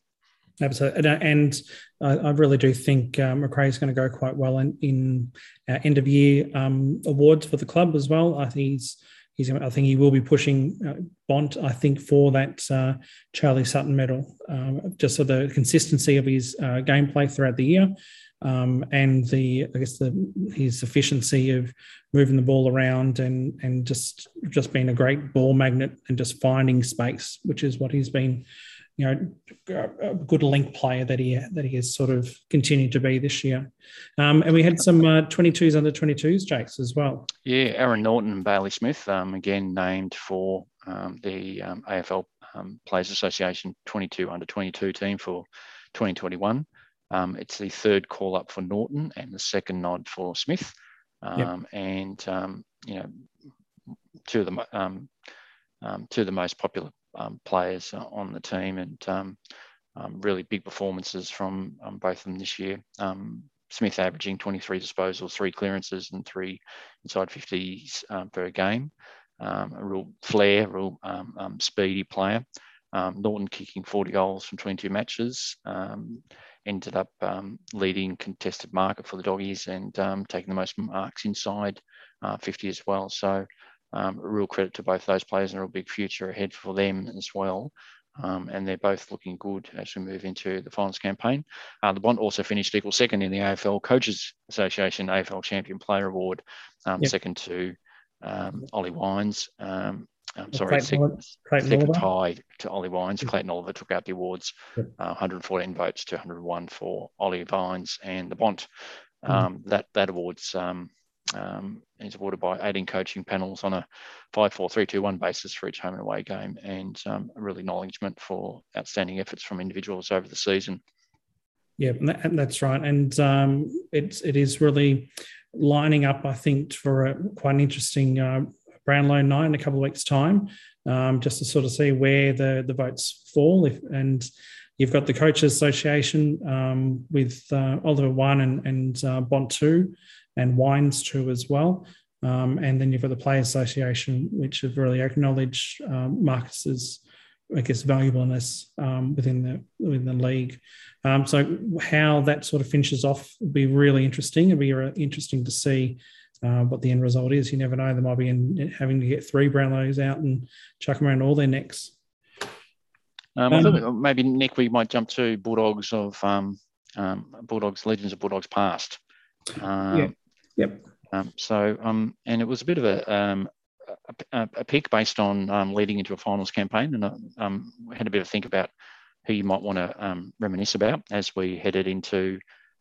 Absolutely, and, I, I, really do think um, Macrae is going to go quite well in, in end of year awards for the club as well. I think he's he's I think he will be pushing uh, Bont. I think for that uh, Charlie Sutton medal, um, just for the consistency of his uh, gameplay throughout the year. Um, and the I guess the his efficiency of moving the ball around and and just just being a great ball magnet and just finding space, which is what he's been you know, a good link player that he that he has sort of continued to be this year. Um, and we had some uh, 22s under 22s, Jakes, as well. Yeah, Aaron Naughton and Bailey Smith, um, again named for um, the um, AFL um, Players Association 22 under 22 team for 2021. Um, it's the third call up for Naughton and the second nod for Smith. Yep. And, you know, two of the, two of the most popular um, players on the team and um, um, really big performances from um, both of them this year. Um, Smith averaging 23 disposals, three clearances, and three inside 50s per game. a real flair, real speedy player. Naughton kicking 40 goals from 22 matches. ended up leading contested market for the doggies and taking the most marks inside uh, 50 as well. So um, a real credit to both those players and a real big future ahead for them as well. Um, and they're both looking good as we move into the finals campaign. Uh, the Bont also finished equal second in the AFL Coaches Association AFL Champion Player Award, um, yep. second to um, Ollie Wines. Um, I'm sorry, second, second tied to Ollie Wines. Yep. Clayton Oliver took out the awards, yep. uh, 114 votes to 101 for Ollie Wines and the Bont. Mm. That that award's um, um, is awarded by 18 coaching panels on a 5 4 3 2 1 basis for each home and away game, and um, a real acknowledgement for outstanding efforts from individuals over the season. Yeah, that's right, and um, it's it is really lining up, I think, for a, quite an interesting uh, Brownlow night in a couple of weeks' time, um, just to sort of see where the the votes fall. If and you've got the coaches association um, with uh, Oliver one and and uh, Bont two, and wines too as well. Um, and then you've got the Players Association, which have really acknowledged um, Marcus's, I guess, valuableness um, within the within the league. Um, so how that sort of finishes off will be really interesting. It'll be interesting to see uh, what the end result is. You never know; they might be in, having to get three Brownlows out and chuck them around all their necks. Um, I maybe Nick, we might jump to Bulldogs of um, Bulldogs Legends of Bulldogs past. yeah. Yep. Um, so, um, and it was a bit of a, um, a, a, pick based on um, leading into a finals campaign, and uh, um, we had a bit of a think about who you might want to um, reminisce about as we headed into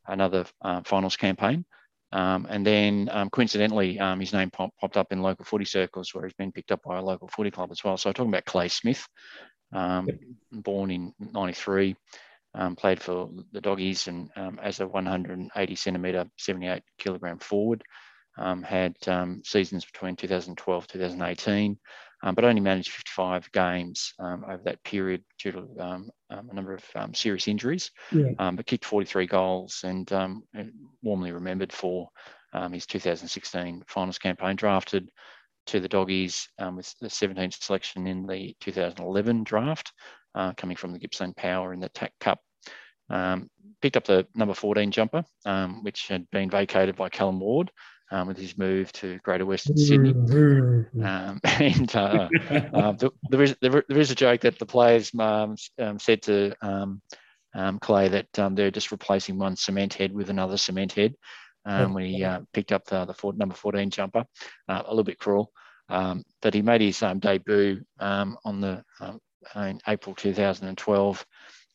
another uh, finals campaign. and then coincidentally, his name pop, popped up in local footy circles where he's been picked up by a local footy club as well. So, I'm talking about Clay Smith, yep. born in '93 um, played for the Doggies and um, as a 180 centimetre, 78 kilogram forward. Um, had um, seasons between 2012 2018, um, but only managed 55 games um, over that period due to a number of serious injuries. Yeah. but kicked 43 goals and, and warmly remembered for his 2016 finals campaign. Drafted to the Doggies with the 17th selection in the 2011 draft uh, coming from the Gippsland Power in the TAC Cup. Um, picked up the number 14 jumper, um, which had been vacated by Callum Ward um, with his move to Greater Western Sydney. Um, and uh, uh, there, is, there, there is a joke that the players um, um, said to Clay that they're just replacing one cement head with another cement head when he uh, picked up the, the four, number 14 jumper. Uh, a little bit cruel. but he made his debut on the in April 2012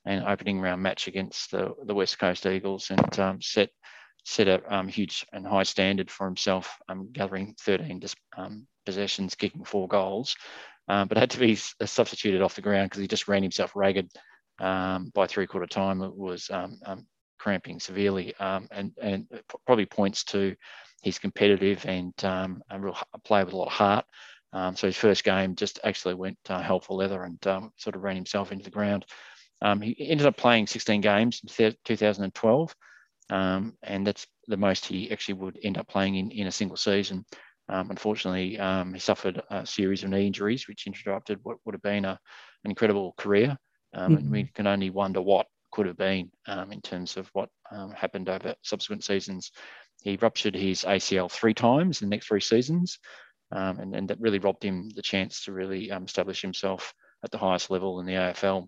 and opening round match against the, the West Coast Eagles and um, set set a um, huge and high standard for himself, um, gathering 13 um, possessions, kicking four goals, um, but had to be substituted off the ground because he just ran himself ragged um, by three quarter time. It was cramping severely and, and probably points to his competitive and a real player with a lot of heart. Um, so his first game just actually went uh, hell for leather and um, sort of ran himself into the ground. Um, he ended up playing 16 games in 2012, um, and that's the most he actually would end up playing in, in a single season. Um, unfortunately, um, he suffered a series of knee injuries, which interrupted what would have been a, an incredible career. Mm-hmm. And we can only wonder what could have been um, in terms of what um, happened over subsequent seasons. He ruptured his ACL three times in the next three seasons, um, and, and that really robbed him the chance to really um, establish himself at the highest level in the AFL.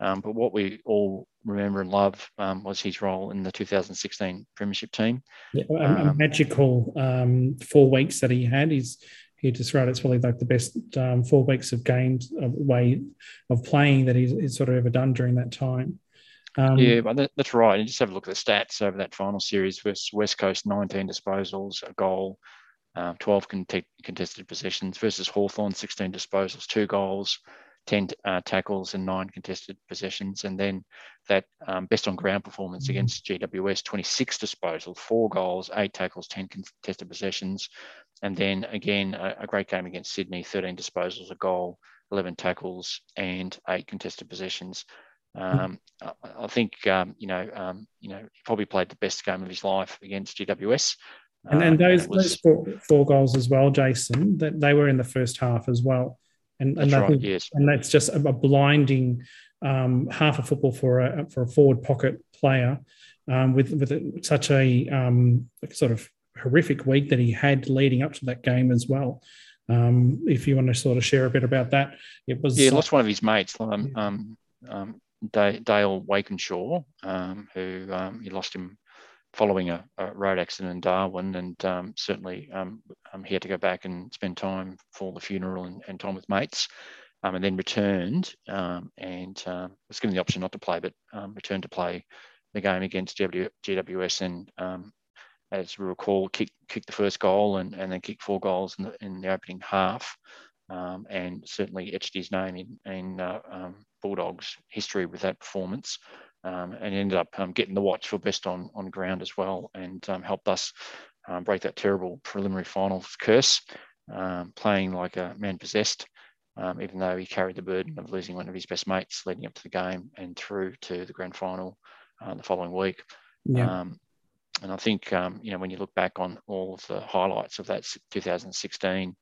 Um, but what we all remember and love um, was his role in the 2016 Premiership team. Yeah, a, a magical four weeks that he had. He's he described it's probably like the best um, four weeks of games of way of playing that he's, he's, sort of ever done during that time. Um, yeah, but that, that's right. And just have a look at the stats over that final series versus West Coast 19 disposals, a goal, uh, 12 contested possessions versus Hawthorn 16 disposals, two goals, 10 uh, tackles and nine contested possessions. And then that um, best on ground performance against GWS 26 disposals, four goals, eight tackles, 10 contested possessions. And then again, a, a great game against Sydney 13 disposals, a goal, 11 tackles, and eight contested possessions. Um, I, I, think um, you know, um, you know, he probably played the best game of his life against GWS. And then uh, those, was, those four, four, goals as well, Jason, that they were in the first half as well. And, and, right, think, yes. and that's just a, blinding um, half a football for a for a forward pocket player um, with with a, such a um, sort of horrific week that he had leading up to that game as well. Um, if you want to sort of share a bit about that, it was yeah, lost one of his mates, um, um, Dale Wakenshaw, um, who um, he lost him following a, a, road accident in Darwin, and um, certainly um, um, he had to go back and spend time for the funeral and, and time with mates, um, and then returned um, and um, was given the option not to play, but returned to play the game against GW, GWS, and as we recall, kicked, kicked the first goal and, and then kicked four goals in the, in the opening half. and certainly etched his name in, in uh, Bulldogs history with that performance um, and ended up um, getting the watch for best on, on ground as well and um, helped us um, break that terrible preliminary finals curse, um, playing like a man possessed, um, even though he carried the burden of losing one of his best mates leading up to the game and through to the grand final uh, the following week. Yeah. and I think, you know, when you look back on all of the highlights of that 2016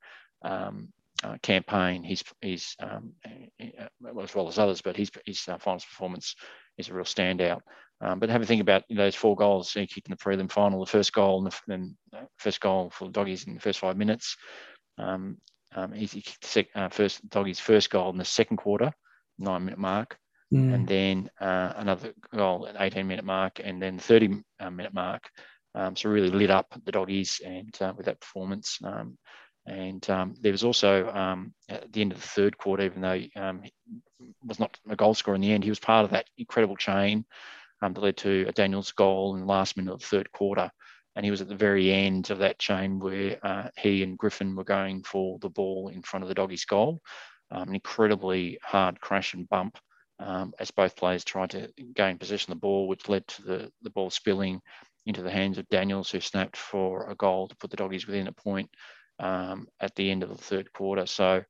uh, campaign, his, his um, as well as others, but his, his uh, finals performance is a real standout. Um, but have a think about you know, those four goals he kicked in the prelim final, the first goal and the then first goal for the doggies in the first five minutes. Um, um, he, kicked the sec, uh, first doggies first goal in the second quarter, nine minute mark, mm. and then uh, another goal at 18 minute mark, and then 30 uh, minute mark. Um, so really lit up the doggies and uh, with that performance. Um, and um, there was also um, at the end of the third quarter, even though um, was not a goal scorer in the end, he was part of that incredible chain um, that led to a Daniels goal in the last minute of the third quarter. And he was at the very end of that chain where uh, he and Griffin were going for the ball in front of the doggies' goal. Um, an incredibly hard crash and bump um, as both players tried to gain possession of the ball, which led to the, the ball spilling into the hands of Daniels, who snapped for a goal to put the doggies within a point um, at the end of the third quarter. So,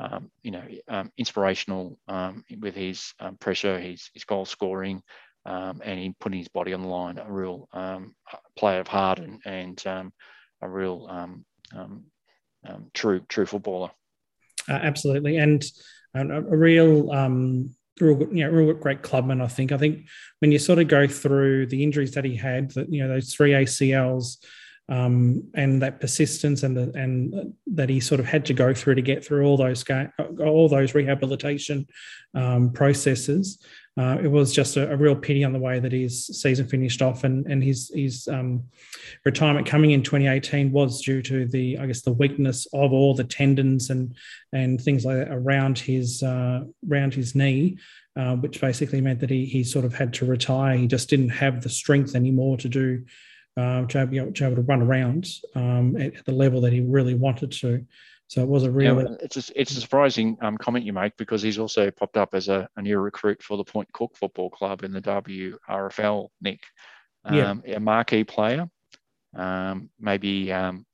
um, you know, um, inspirational um, with his um, pressure, his, his goal scoring, um, and in putting his body on the line. A real player of heart and, and a real true true footballer. Uh, absolutely, and a, a real real, you know, real great clubman. I think. I think when you sort of go through the injuries that he had, that you know those three ACLs, um, and that persistence and the, and that he sort of had to go through to get through all those all those rehabilitation um, processes. Uh, it was just a, a, real pity on the way that his season finished off, and and his his um, retirement coming in 2018 was due to the I guess the weakness of all the tendons and and things like that around his uh, around his knee. Uh, which basically meant that he, he sort of had to retire. He just didn't have the strength anymore to do um, to, be able, to, able to run around um, at, at, the level that he really wanted to. So it was a real. Yeah, it's a, it's a surprising um, comment you make because he's also popped up as a, a new recruit for the Point Cook Football Club in the WRFL, Nick. yeah. Um, a marquee player. Um, maybe um,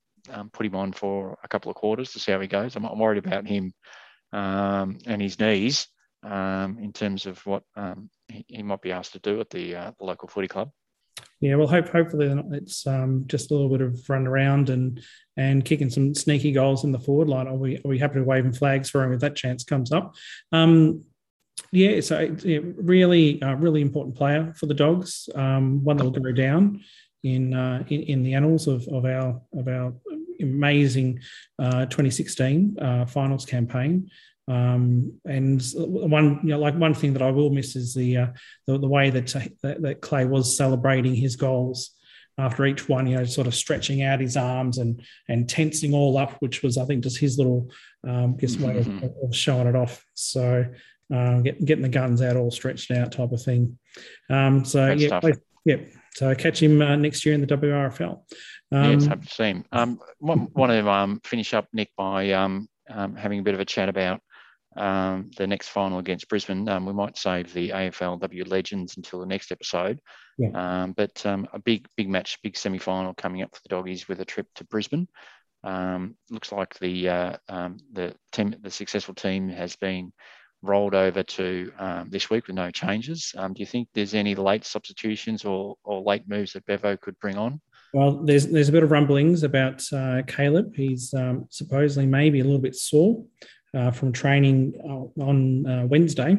put him on for a couple of quarters to see how he goes. I'm, I'm worried about him and his knees in terms of what he, he, might be asked to do at the, uh, the local footy club yeah, well, hope hopefully it's um, just a little bit of run around and and kicking some sneaky goals in the forward line. Are we are we happy to waving flags for him if that chance comes up? Um, yeah, so yeah, really, uh, really important player for the Dogs. Um, one that will go down in, uh, in, in the annals of, of our of our amazing uh, 2016 uh, finals campaign. Um, and one, you know, like one thing that I will miss is the uh, the, the, way that, that, that Clay was celebrating his goals after each one, you know, sort of stretching out his arms and and tensing all up, which was I think just his little um, guess way mm-hmm. of, of, showing it off. So uh, get, getting the guns out all stretched out type of thing. Um, so Great yeah, yeah. So catch him uh, next year in the WRFL. Um, it's happy to see him. Um, want to um, finish up, Nick, by um, um, having a bit of a chat about um, the next final against Brisbane. Um, we might save the AFLW legends until the next episode. Yeah. Um, but um, a big, big match, big semi final coming up for the doggies with a trip to Brisbane. Um, looks like the uh, um, the team, the successful team, has been rolled over to this week with no changes. do you think there's any late substitutions or, or late moves that Bevo could bring on? Well, there's there's a bit of rumblings about uh, Caleb. He's um, supposedly maybe a little bit sore uh, from training uh, on uh, Wednesday.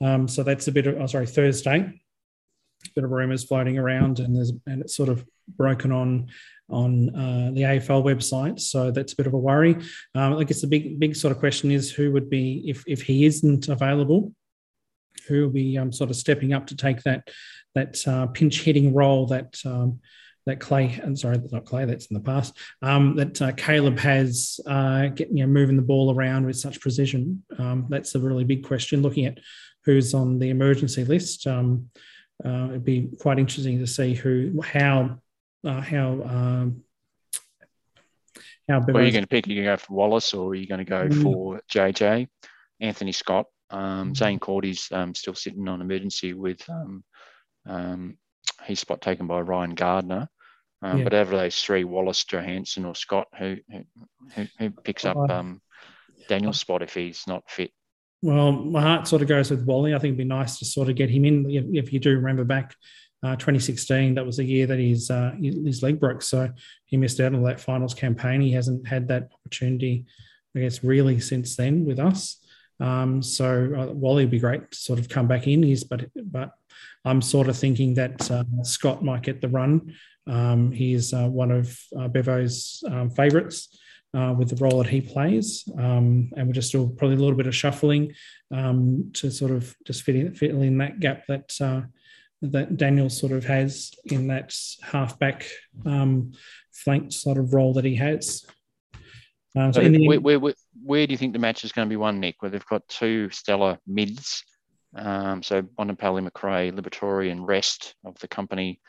Um, so that's a bit of, oh, sorry, Thursday. A bit of rumours floating around, and there's and it's sort of broken on on uh, the AFL website. So that's a bit of a worry. Um, I guess the big big sort of question is who would be if if he isn't available, who will be um, sort of stepping up to take that that uh, pinch hitting role that um, that Clay, I'm sorry, not Clay, that's in the past, um, that uh, Caleb has uh, getting, you know, moving the ball around with such precision. Um, that's a really big question. Looking at who's on the emergency list, um, uh, it'd be quite interesting to see who, how, uh, how, um, how. Well, are you going to pick? Are you going to go for Wallace or are you going to go mm. for JJ, Anthony Scott? Um, Zaine Cordy's um, still sitting on emergency with um, um, his spot taken by Ryan Gardner. Um, yeah. But out of those three, Wallace, Johannisen, or Scott, who who, who picks up um, Daniel's spot if he's not fit? Well, my heart sort of goes with Wally. I think it'd be nice to sort of get him in. If, if you do remember back, uh, 2016, that was the year that his uh, his leg broke, so he missed out on that finals campaign. He hasn't had that opportunity, I guess, really since then with us. Um, so uh, Wally would be great to sort of come back in. He's but but I'm sort of thinking that uh, Scott might get the run. Um, he is uh, one of uh, Bevo's um, favourites uh, with the role that he plays, um, and we're just still probably a little bit of shuffling um, to sort of just fit in, fit in that gap that uh, that Daniel sort of has in that halfback um, flank sort of role that he has. Um, so, so where, where, where, do you think the match is going to be won, Nick? Where they've got two stellar mids, um, so Bontempelli, Macrae, Liberatore, and rest of the company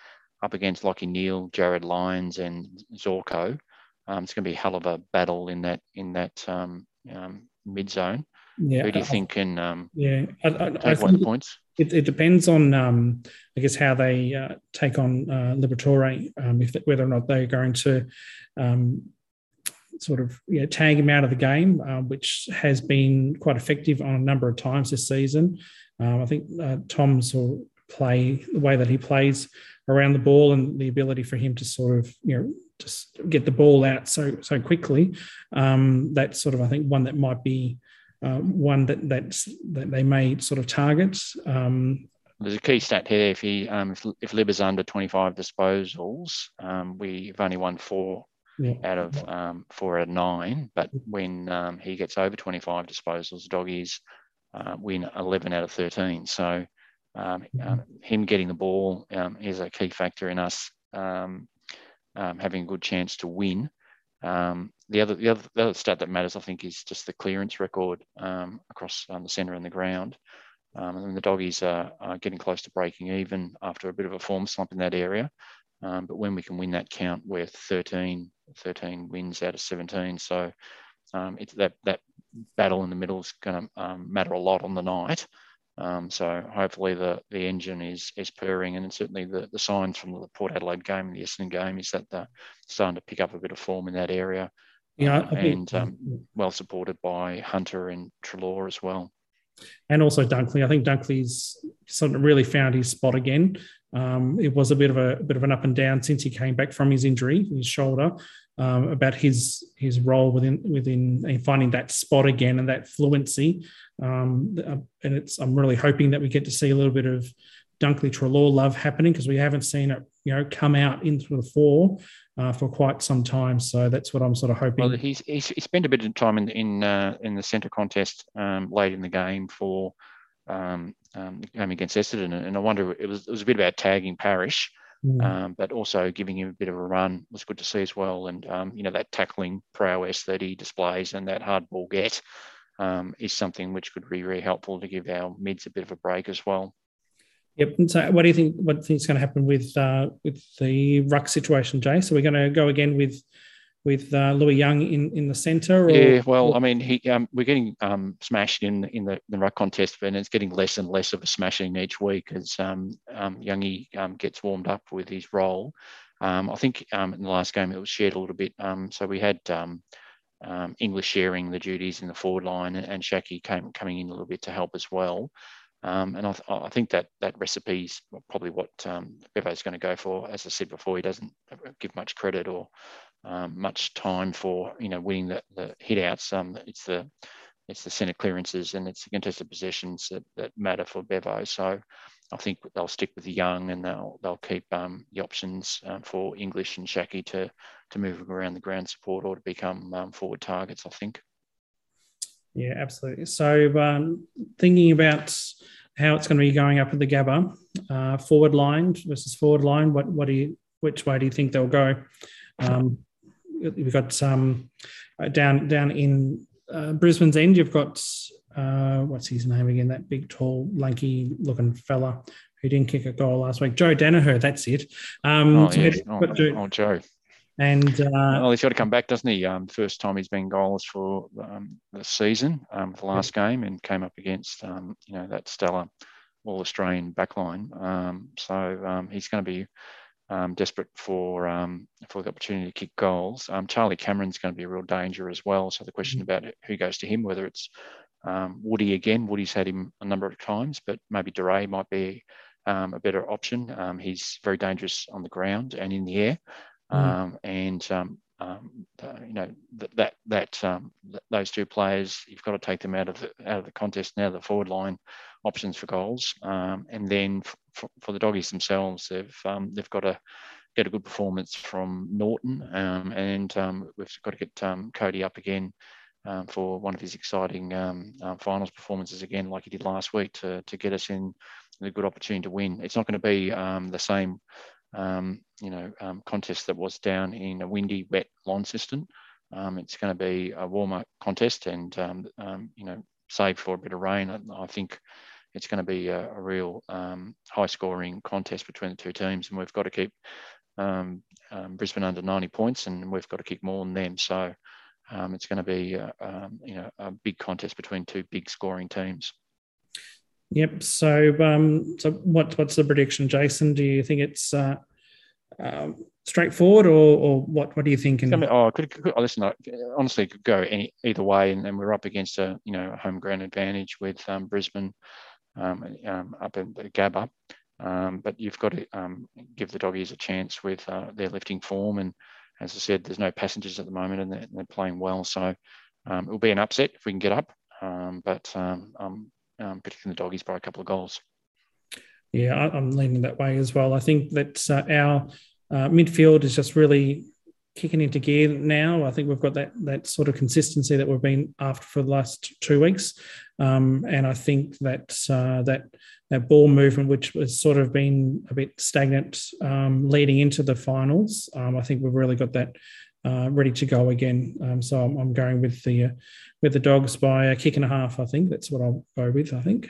up against Lachie Neale, Jarryd Lyons, and Zorko. Um, it's going to be a hell of a battle in that in that um, um, mid zone. Yeah, Who do you think can um, yeah I, I, take I one of the points? It, it depends on um, I guess how they uh, take on uh, Liberatore, um, if whether or not they're going to um, sort of you know, tag him out of the game, uh, which has been quite effective on a number of times this season. Um, I think uh, Tom's will play the way that he plays around the ball and the ability for him to sort of you know just get the ball out so so quickly. Um, that's sort of I think one that might be uh, one that that's that they may sort of target. Um, there's a key stat here. If he um, if, if Lib is under 25 disposals, um, we've only won four yeah. out of um, four out of nine. But when um, he gets over 25 disposals, doggies uh, win 11 out of 13. So um, um, him getting the ball um, is a key factor in us um, um, having a good chance to win. Um, the other, the other, the other stat that matters, I think, is just the clearance record across the centre and the ground. and the doggies are, are, getting close to breaking even after a bit of a form slump in that area. but when we can win that count, we're 13, 13 wins out of 17. So it's that that battle in the middle is going to matter a lot on the night. Um, so hopefully the, the engine is is purring, and certainly the, the signs from the Port Adelaide game and the Essendon game is that they're starting to pick up a bit of form in that area. Yeah, uh, and um, well supported by Hunter and Treloar as well. And also Dunkley. I think Dunkley's sort of really found his spot again. Um, it was a bit of a, bit of an up and down since he came back from his injury, his shoulder, um, about his his role within within finding that spot again and that fluency. Um, uh, and it's I'm really hoping that we get to see a little bit of Dunkley Treloar love happening because we haven't seen it, you know, come out into the fore uh, for quite some time. So that's what I'm sort of hoping. Well, he's he's, he spent a bit of time in in uh, in the centre contest um, late in the game for um, um, game against Essendon, and I wonder it was it was a bit about tagging Parish. Mm. Um, but also giving him a bit of a run was good to see as well. And um, you know that tackling prowess that he displays and that hard ball get um, is something which could be really helpful to give our mids a bit of a break as well. Yep. And so, what do you think? What do you think is going to happen with uh, with the ruck situation, Jay? So we're going to go again with with uh, Lewis Young in, in the centre. yeah. Well, I mean, he um, we're getting um, smashed in in the, the ruck contest, but it's getting less and less of a smashing each week as um, um, Youngie um, gets warmed up with his role. Um, I think um, in the last game it was shared a little bit. Um, so we had um, um, English sharing the duties in the forward line, and, and Schache came coming in a little bit to help as well. Um, and I, th- I, think that that recipe is probably what um, Bevo's going to go for. As I said before, he doesn't give much credit or um, much time for you know winning the, the hit outs. Um, it's the it's the centre clearances and it's the contested possessions that, that matter for Bevo. So I think they'll stick with the young and they'll they'll keep um, the options um, for English and Schache to to move around the ground support or to become forward targets. I think. Yeah, absolutely. So, um, thinking about how it's going to be going up at the Gabba, uh, forward line versus forward line, what what do you which way do you think they'll go? We've got um, uh, down down in uh, Brisbane's end. You've got uh, what's his name again? That big, tall, lanky looking fella who didn't kick a goal last week. Joe Daniher. that's it. Um, oh, yeah. oh, oh, Joe. And uh, well, he's got to come back, doesn't he? Um, first time he's been goalless for um, the season, um, the last yeah. game, and came up against um, you know that stellar All Australian backline. Um, so um, he's going to be um, desperate for um, for the opportunity to kick goals. Um, Charlie Cameron's going to be a real danger as well. So the question mm-hmm. about who goes to him, whether it's Woody again, Woody's had him a number of times, but maybe Duryea might be a better option. he's very dangerous on the ground and in the air. Mm. Um, and um, um, you know that that, that um, th- those two players, you've got to take them out of the out of the contest now. The forward line options for goals, um, and then f- for the doggies themselves, they've um, they've got to get a good performance from Naughton, and we've got to get Cody up again. Um, for one of his exciting um, um, finals performances again, like he did last week, to, to get us in a good opportunity to win. It's not going to be the same um, you know, um, contest that was down in a windy, wet Launceston. Um, it's going to be a warmer contest, and um, um, you know, save for a bit of rain, I, think it's going to be a, a real um, high-scoring contest between the two teams, and we've got to keep Brisbane under 90 points, and we've got to kick more than them. So it's going to be, uh, you know, a big contest between two big scoring teams. Yep. So, um, so what, what's the prediction, Jason? Do you think it's uh, um, straightforward, or, or what? What do you think? I mean, oh, could, could, listen, honestly, could go any either way, and, and we're up against a you know home ground advantage with um, Brisbane um, um, up in the Gabba. But you've got to give the doggies a chance with uh, their lifting form. And as I said, there's no passengers at the moment and they're, they're playing well. So it'll be an upset if we can get up. But I'm um, predicting the doggies by a couple of goals. Yeah, I'm leaning that way as well. I think that uh, our uh, midfield is just really kicking into gear now. I think we've got that that sort of consistency that we've been after for the last two weeks, um, and I think that uh, that that ball movement, which has sort of been a bit stagnant um, leading into the finals, um, I think we've really got that uh, ready to go again. Um, so I'm, I'm, going with the uh, with the dogs by a kick and a half. I think that's what I'll go with. I think.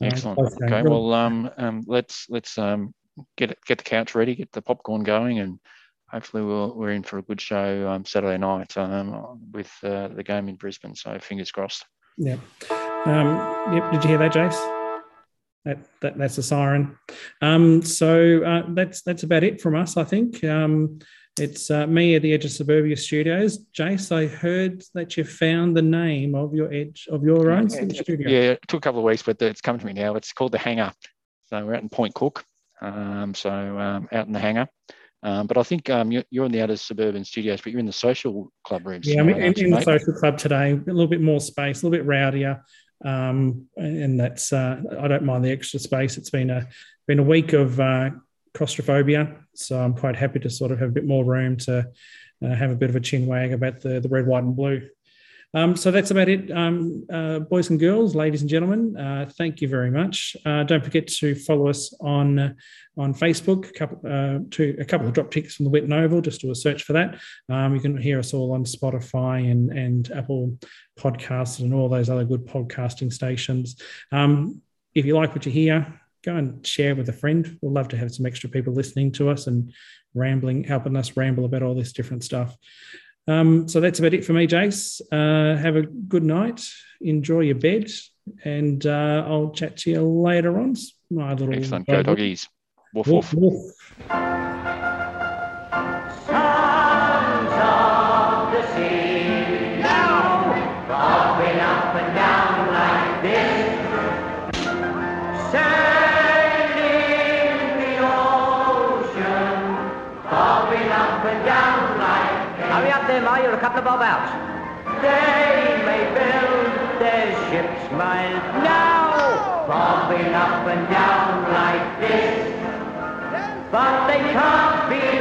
Uh, Excellent. okay. Well, um, um, let's let's um, get get the couch ready, get the popcorn going, and hopefully we'll, we're in for a good show um, Saturday night um, with uh, the game in Brisbane. So fingers crossed. Yeah. Um, yep. Did you hear that, Jace? That, that that's a siren. Um, so uh, that's that's about it from us, I think. It's uh, me at the Edge of Suburbia Studios. Jace, I heard that you found the name of your edge of your own yeah, studio. Yeah, it took a couple of weeks, but it's come to me now. It's called the Hangar. So we're out in Point Cook. Um, so um, out in the hangar. Um, but I think um, you're, you're, in the outer suburban studios, but you're in the social club rooms. Yeah, I'm in, in the social club today. A little bit more space, a little bit rowdier, um, and that's uh, I don't mind the extra space. It's been a been a week of uh, claustrophobia, so I'm quite happy to sort of have a bit more room to uh, have a bit of a chin wag about the the red, white, and blue. Um, so that's about it, um, uh, boys and girls, ladies and gentlemen. Uh, thank you very much. Uh, don't forget to follow us on uh, on Facebook. A couple, uh, to, a couple of drop ticks from the Whitten Oval. Just do a search for that. Um, you can hear us all on Spotify and and Apple Podcasts and all those other good podcasting stations. Um, if you like what you hear, go and share with a friend. We'd love to have some extra people listening to us and rambling, helping us ramble about all this different stuff. Um, so that's about it for me, Jace. Uh, have a good night. Enjoy your bed, and uh, I'll chat to you later on. My little excellent. Go doggies. Woof woof. woof. woof. Couple of bob out. They may build their ships miles now, bobbing up and down like this. But they can't beat